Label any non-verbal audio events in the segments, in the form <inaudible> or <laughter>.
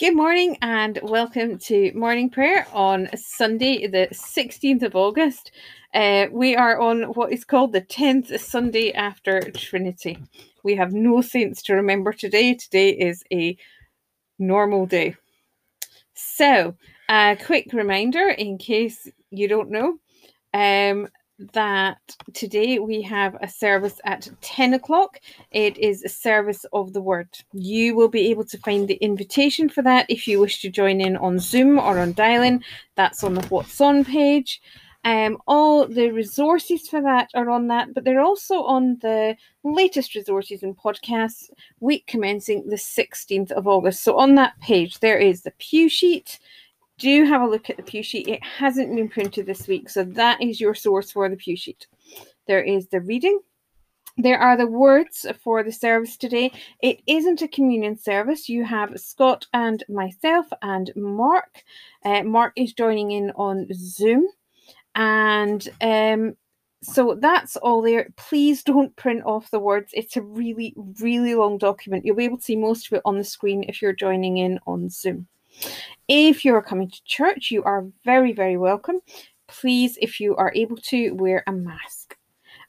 Good morning and welcome to morning prayer on Sunday, the 16th of August. Uh, we are on what is called the 10th Sunday after Trinity. We have no saints to remember today. Today is a normal day. So, a quick reminder in case you don't know um, that today we have a service at 10 o'clock. It is a service of the word. You will be able to find the invitation for that if you wish to join in on Zoom or on dial in. That's on the What's On page. Um, all the resources for that are on that, but they're also on the latest resources and podcasts week commencing the 16th of August. So on that page, there is the pew sheet, do have a look at the pew sheet. It hasn't been printed this week, so that is your source for the pew sheet. There is the reading. There are the words for the service today. It isn't a communion service. You have Scott and myself and Mark. Uh, Mark is joining in on Zoom. And um, so that's all there. Please don't print off the words. It's a really, really long document. You'll be able to see most of it on the screen if you're joining in on Zoom. If you're coming to church, you are very, very welcome. Please, if you are able to, wear a mask.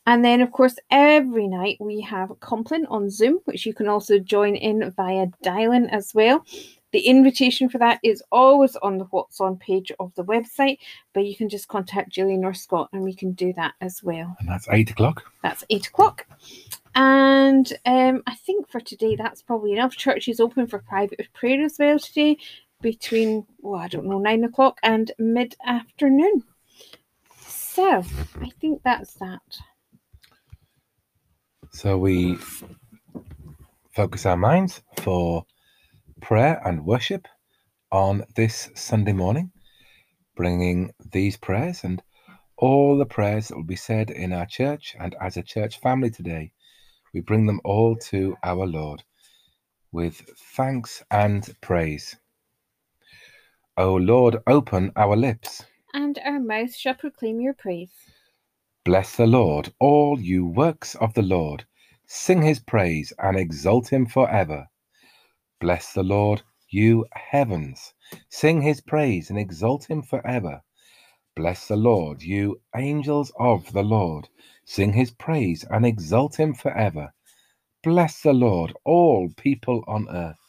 And then, of course, every night we have Compline on Zoom, which you can also join in via dial in as well. The invitation for that is always on the What's On page of the website, but you can just contact Gillian or Scott and we can do that as well. And that's eight o'clock. That's eight o'clock. And um, I think for today that's probably enough. Church is open for private prayer as well today between, well, I don't know, nine o'clock and mid afternoon. So I think that's that. So we focus our minds for prayer and worship on this Sunday morning, bringing these prayers and all the prayers that will be said in our church and as a church family today. We bring them all to our Lord with thanks and praise. O Lord, open our lips. And our mouth shall proclaim your praise. Bless the Lord, all you works of the Lord. Sing his praise and exalt him forever. Bless the Lord, you heavens. Sing his praise and exalt him forever. Bless the Lord, you angels of the Lord. Sing his praise and exalt him forever. Bless the Lord, all people on earth.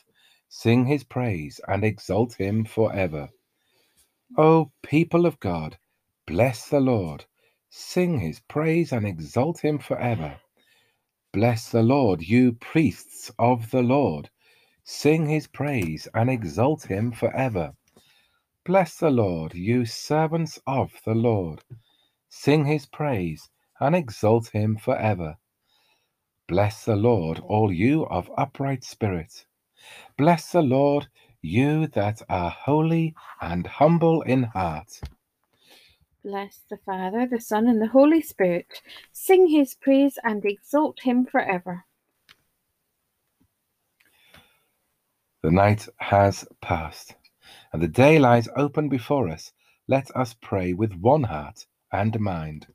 Sing his praise and exalt him for forever. O people of God, bless the Lord. Sing his praise and exalt him for forever. Bless the Lord, you priests of the Lord. Sing his praise and exalt him for forever. Bless the Lord, you servants of the Lord. Sing his praise and exalt him for forever. Bless the Lord, all you of upright spirit. Bless the Lord, you that are holy and humble in heart. Bless the Father, the Son, and the Holy Spirit. Sing his praise and exalt him forever. The night has passed, and the day lies open before us. Let us pray with one heart and mind.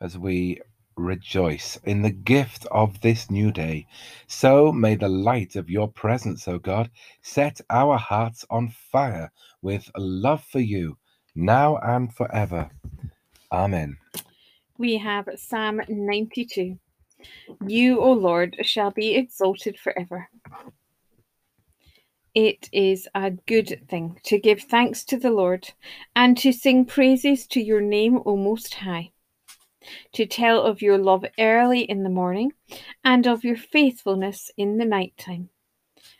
As we rejoice in the gift of this new day. So may the light of your presence, O God, set our hearts on fire with love for you, now and forever. Amen. We have Psalm 92. You, O Lord, shall be exalted forever. It is a good thing to give thanks to the Lord and to sing praises to your name, O Most High to tell of your love early in the morning and of your faithfulness in the night time.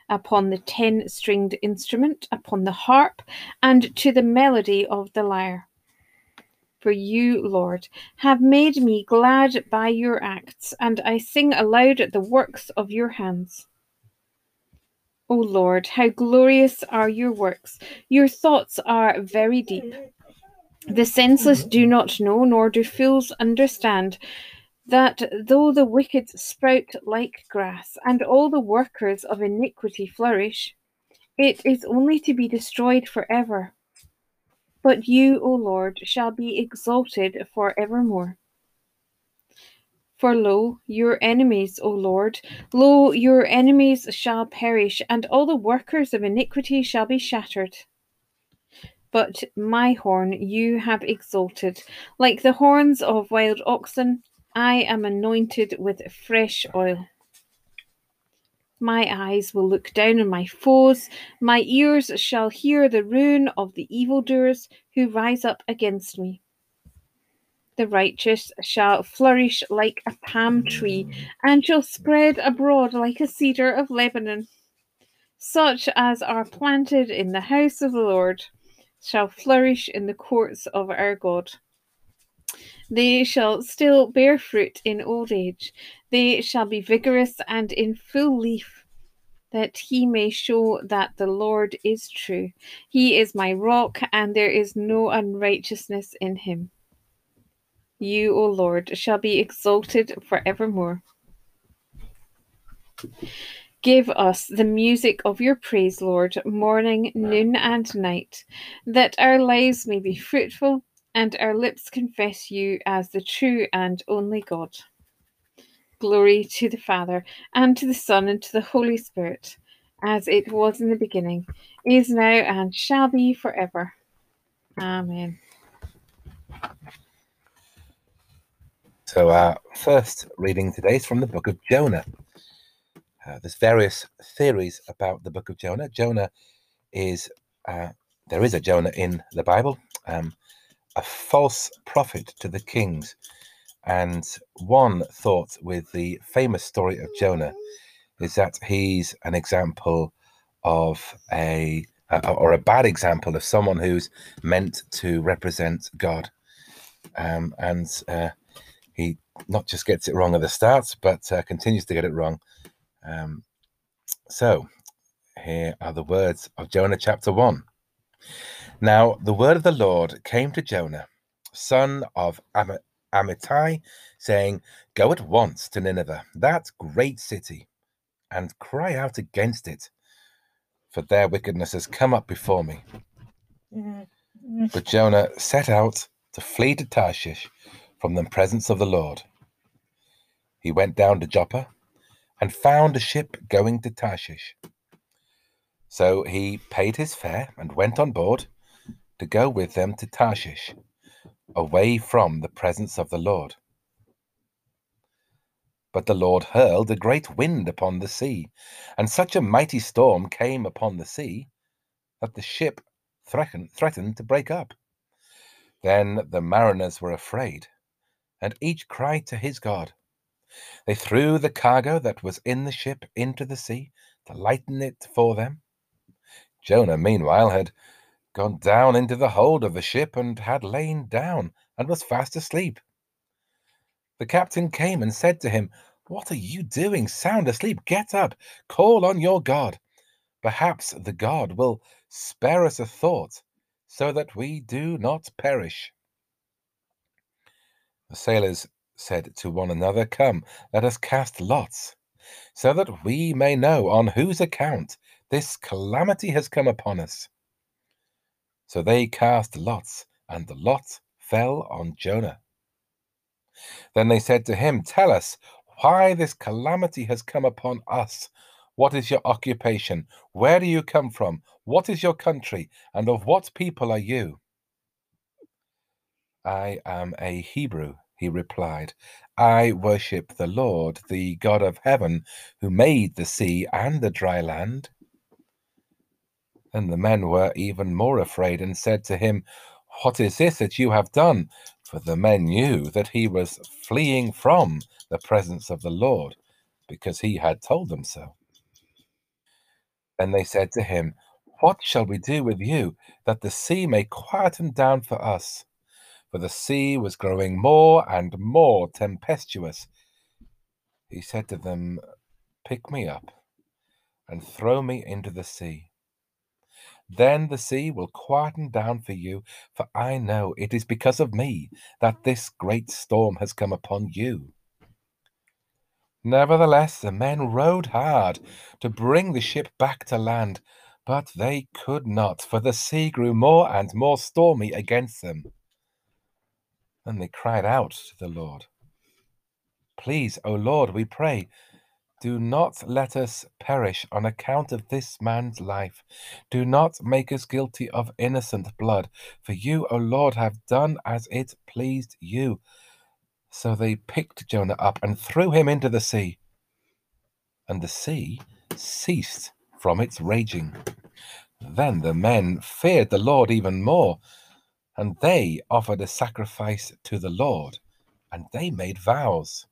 Upon the ten stringed instrument, upon the harp, and to the melody of the lyre. For you, Lord, have made me glad by your acts, and I sing aloud the works of your hands. O Lord, how glorious are your works! Your thoughts are very deep. The senseless do mm-hmm. not know, nor do fools understand, that though the wicked sprout like grass, and all the workers of iniquity flourish, it is only to be destroyed for ever. But you, O Lord, shall be exalted for evermore. For lo, your enemies, O Lord, lo, your enemies shall perish, and all the workers of iniquity shall be shattered. But my horn you have exalted, like the horns of wild oxen. I am anointed with fresh oil. My eyes will look down on my foes, my ears shall hear the ruin of the evildoers who rise up against me. The righteous shall flourish like a palm tree, and shall spread abroad like a cedar of Lebanon. Such as are planted in the house of the Lord shall flourish in the courts of our God. They shall still bear fruit in old age. They shall be vigorous and in full leaf, that he may show that the Lord is true. He is my rock, and there is no unrighteousness in him. You, O Lord, shall be exalted forevermore. Give us the music of your praise, Lord, morning, noon, and night, that our lives may be fruitful and our lips confess you as the true and only God. Glory to the Father, and to the Son, and to the Holy Spirit, as it was in the beginning, is now, and shall be forever. Amen. So, our first reading today is from the book of Jonah. Uh, there's various theories about the book of Jonah. Jonah is, uh, there is a Jonah in the Bible, um, a false prophet to the kings. And one thought with the famous story of Jonah is that he's an example of a, uh, or a bad example of someone who's meant to represent God. Um, and uh, he not just gets it wrong at the start, but continues to get it wrong. Um, so, here are the words of Jonah chapter 1. Now, the word of the Lord came to Jonah, son of Am- Amittai, saying, Go at once to Nineveh, that great city, and cry out against it, for their wickedness has come up before me. Mm-hmm. But Jonah set out to flee to Tarshish from the presence of the Lord. He went down to Joppa and found a ship going to Tarshish. So he paid his fare and went on board to go with them to Tarshish, away from the presence of the Lord. But the Lord hurled a great wind upon the sea, and such a mighty storm came upon the sea that the ship threatened, threatened to break up. Then the mariners were afraid and each cried to his God. They threw the cargo that was in the ship into the sea to lighten it for them. Jonah, meanwhile, had gone down into the hold of the ship and had lain down and was fast asleep. The captain came and said to him, What are you doing, sound asleep? Get up, call on your God. Perhaps the God will spare us a thought, so that we do not perish. The sailors said to one another, Come, let us cast lots, so that we may know on whose account this calamity has come upon us. So they cast lots, and the lot fell on Jonah. Then they said to him, Tell us why this calamity has come upon us. What is your occupation? Where do you come from? What is your country? And of what people are you? I am a Hebrew, he replied, I worship the Lord, the God of heaven, who made the sea and the dry land. And the men were even more afraid and said to him, What is this that you have done? For the men knew that he was fleeing from the presence of the Lord, because he had told them so. Then they said to him, What shall we do with you, that the sea may quieten down for us? For the sea was growing more and more tempestuous. He said to them, Pick me up and throw me into the sea. Then the sea will quieten down for you, for I know it is because of me that this great storm has come upon you. Nevertheless, the men rowed hard to bring the ship back to land, but they could not, for the sea grew more and more stormy against them. Then they cried out to the Lord. Please, O Lord, we pray, do not let us perish on account of this man's life. Do not make us guilty of innocent blood, for you, O Lord, have done as it pleased you. So they picked Jonah up and threw him into the sea. And the sea ceased from its raging. Then the men feared the Lord even more, and they offered a sacrifice to the Lord, and they made vows.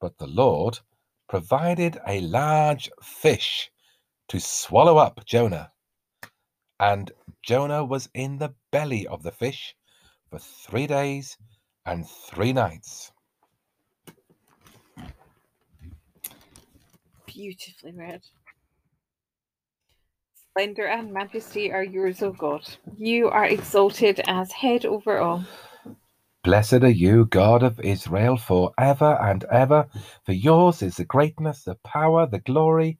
But the Lord provided a large fish to swallow up Jonah. And Jonah was in the belly of the fish for three days and three nights. Beautifully read. Splendor and majesty are yours, O God. You are exalted as head over all. Blessed are you, God of Israel, for ever and ever, for yours is the greatness, the power, the glory,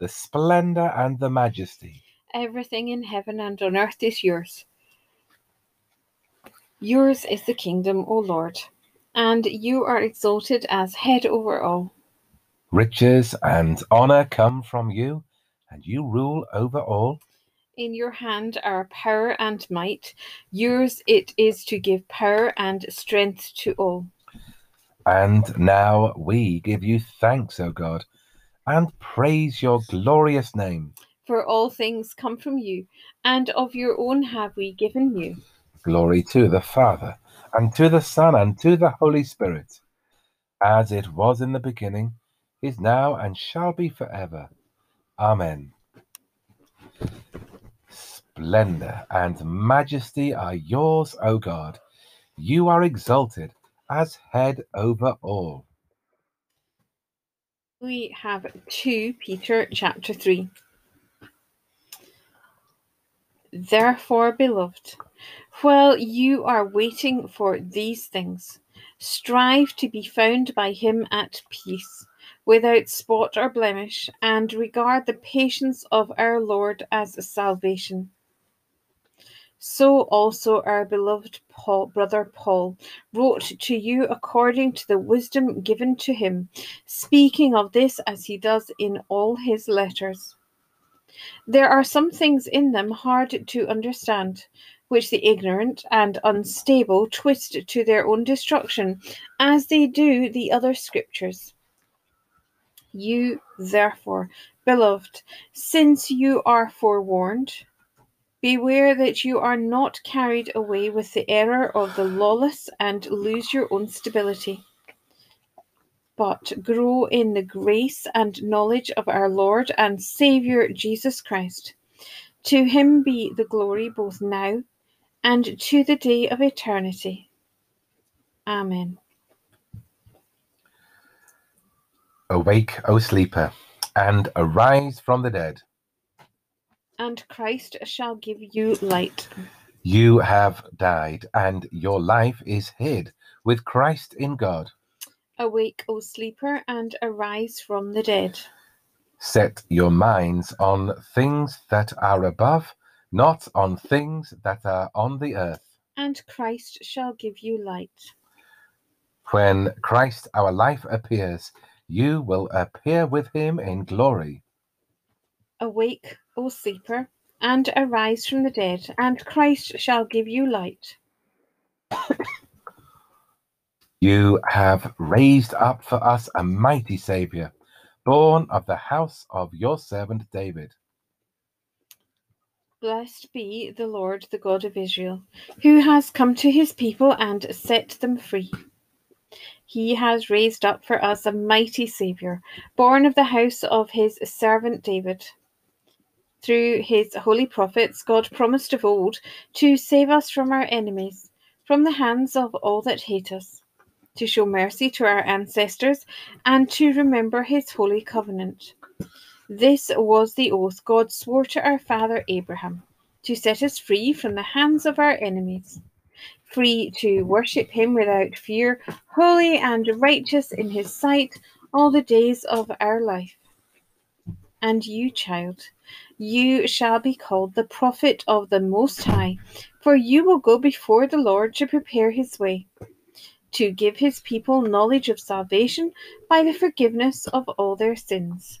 the splendor, and the majesty. Everything in heaven and on earth is yours. Yours is the kingdom, O Lord, and you are exalted as head over all. Riches and honor come from you, and you rule over all. In your hand are power and might. Yours it is to give power and strength to all. And now we give you thanks, O God, and praise your glorious name. For all things come from you, and of your own have we given you. Glory to the Father, and to the Son, and to the Holy Spirit, as it was in the beginning, is now, and shall be forever. Amen. Splendor and majesty are yours, O God. You are exalted as head over all. We have 2 Peter chapter 3. Therefore, beloved, while you are waiting for these things, strive to be found by him at peace, without spot or blemish, and regard the patience of our Lord as a salvation. So also our beloved Paul, brother Paul wrote to you according to the wisdom given to him, speaking of this as he does in all his letters. There are some things in them hard to understand, which the ignorant and unstable twist to their own destruction, as they do the other scriptures. You, therefore, beloved, since you are forewarned, Beware that you are not carried away with the error of the lawless and lose your own stability. But grow in the grace and knowledge of our Lord and Saviour Jesus Christ. To him be the glory both now and to the day of eternity. Amen. Awake, O sleeper, and arise from the dead and Christ shall give you light. You have died, and your life is hid with Christ in God. Awake, O sleeper, and arise from the dead. Set your minds on things that are above, not on things that are on the earth. And Christ shall give you light. When Christ our life appears, you will appear with him in glory. Awake, O sleeper, and arise from the dead, and Christ shall give you light. <coughs> you have raised up for us a mighty Saviour, born of the house of your servant David. Blessed be the Lord, the God of Israel, who has come to his people and set them free. He has raised up for us a mighty Saviour, born of the house of his servant David. Through his holy prophets, God promised of old to save us from our enemies, from the hands of all that hate us, to show mercy to our ancestors, and to remember his holy covenant. This was the oath God swore to our father Abraham, to set us free from the hands of our enemies, free to worship him without fear, holy and righteous in his sight all the days of our life. And you, child, you shall be called the prophet of the Most High, for you will go before the Lord to prepare his way, to give his people knowledge of salvation by the forgiveness of all their sins.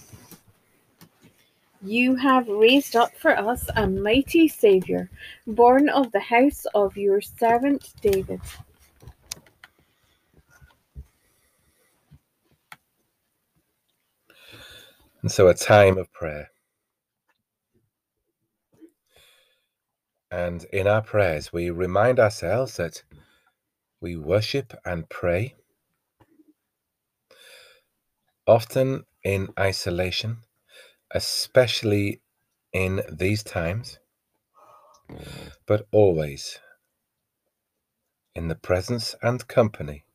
You have raised up for us a mighty Saviour, born of the house of your servant David. And so, a time of prayer. And in our prayers, we remind ourselves that we worship and pray, often in isolation, especially in these times, mm-hmm. but always in the presence and company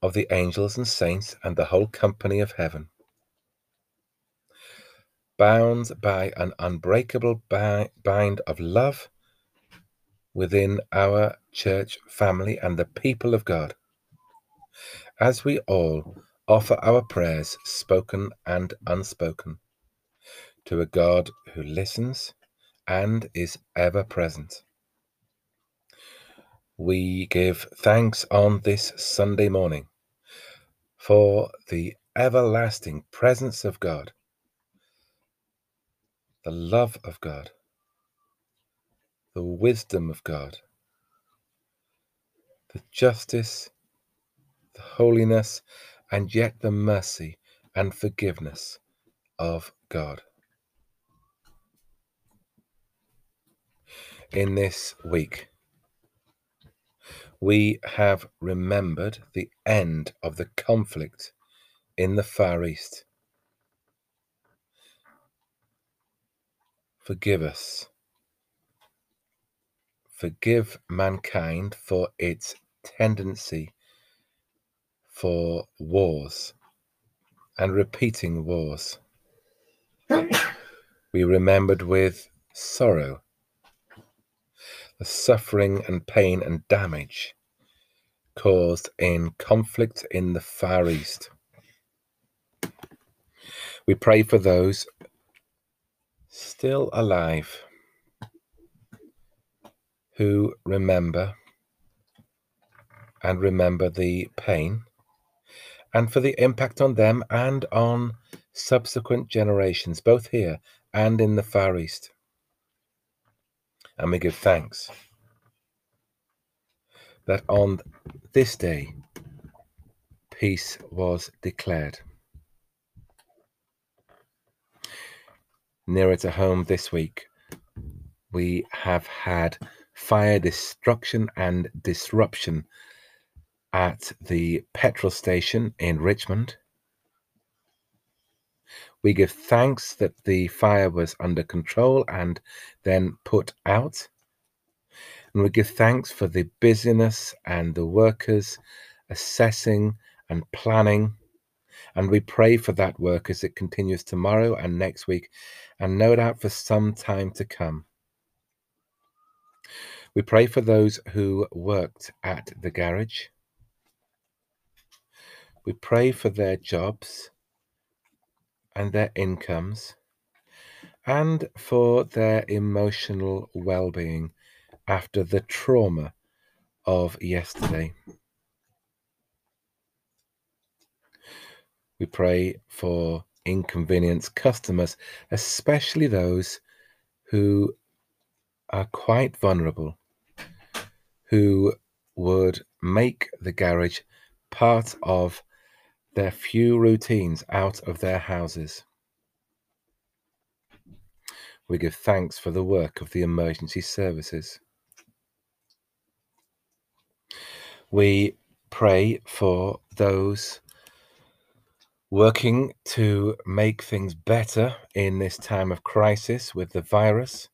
of the angels and saints and the whole company of heaven, bound by an unbreakable bind of love within our church family and the people of God, as we all offer our prayers, spoken and unspoken, to a God who listens and is ever present. We give thanks on this Sunday morning for the everlasting presence of God, the love of God, the wisdom of God, the justice, the holiness, and yet the mercy and forgiveness of God. In this week, we have remembered the end of the conflict in the Far East. Forgive us forgive mankind for its tendency for wars and repeating wars. we remembered with sorrow the suffering and pain and damage caused in conflict in the Far East. We pray for those still alive who remember and remember the pain and for the impact on them and on subsequent generations, both here and in the Far East. And we give thanks that on this day, peace was declared. Nearer to home this week, we have had fire destruction and disruption at the petrol station in Richmond. We give thanks that the fire was under control and then put out. And we give thanks for the busyness and the workers assessing and planning. And we pray for that work as it continues tomorrow and next week, and no doubt for some time to come. We pray for those who worked at the garage. We pray for their jobs and their incomes and for their emotional well being after the trauma of yesterday. We pray for inconvenience customers, especially those who are quite vulnerable who would make the garage part of their few routines out of their houses. We give thanks for the work of the emergency services. We pray for those working to make things better in this time of crisis with the virus.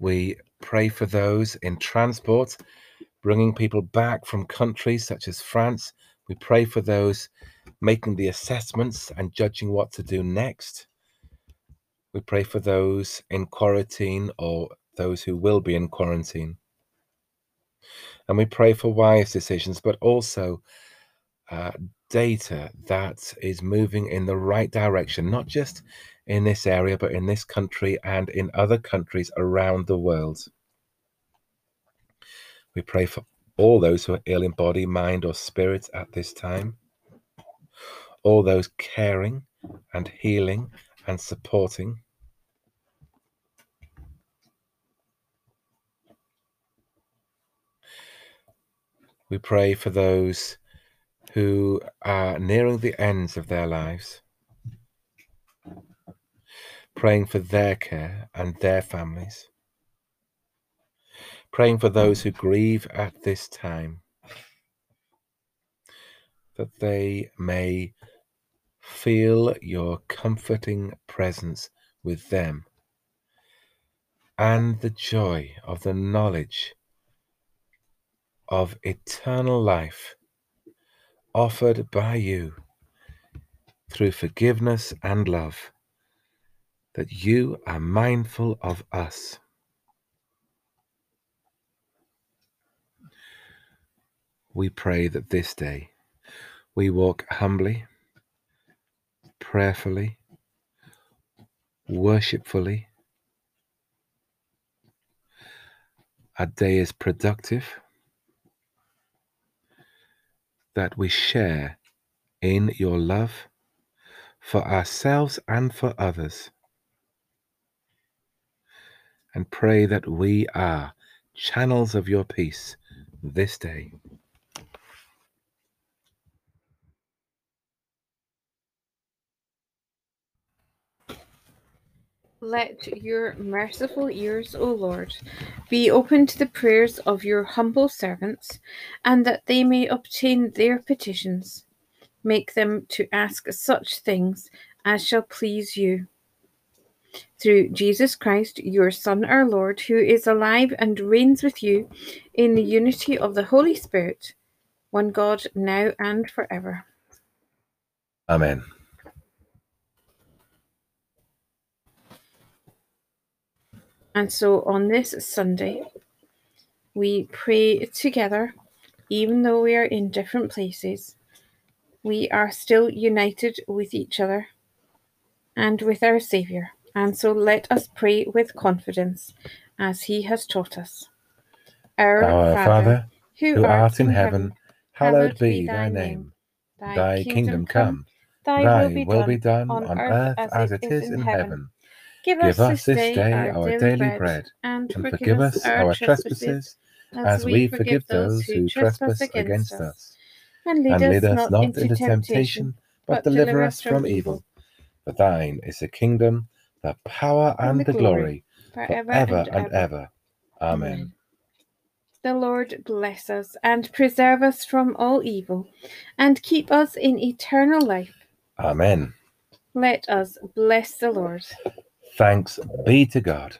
We pray for those in transport, bringing people back from countries such as France. We pray for those making the assessments and judging what to do next. We pray for those in quarantine or those who will be in quarantine. And we pray for wise decisions, but also uh, data that is moving in the right direction, not just in this area, but in this country and in other countries around the world. We pray for all those who are ill in body, mind, or spirit at this time, all those caring and healing and supporting. We pray for those who are nearing the ends of their lives, praying for their care and their families, praying for those who grieve at this time, that they may feel your comforting presence with them and the joy of the knowledge of eternal life offered by you through forgiveness and love, that you are mindful of us. We pray that this day we walk humbly, prayerfully, worshipfully. Our day is productive that we share in your love for ourselves and for others. And pray that we are channels of your peace this day. Let your merciful ears, O Lord, be open to the prayers of your humble servants, and that they may obtain their petitions. Make them to ask such things as shall please you. Through Jesus Christ, your Son, our Lord, who is alive and reigns with you in the unity of the Holy Spirit, one God, now and forever. Amen. And so on this Sunday, we pray together, even though we are in different places. We are still united with each other and with our Saviour. And so let us pray with confidence as He has taught us. Our, Our Father, Father, who art in heaven, hallowed be thy name. Thy kingdom come, thy will be done on earth as it is in heaven. Give us, Give us this day, day our daily bread, bread and, and forgive us our trespasses, as we forgive those who trespass against us. And lead, and lead us, us not into temptation, but deliver us from evil. For thine is the kingdom, the power, and, and the glory, forever, and, and ever. Amen. The Lord bless us and preserve us from all evil, and keep us in eternal life. Amen. Let us bless the Lord. Thanks be to God.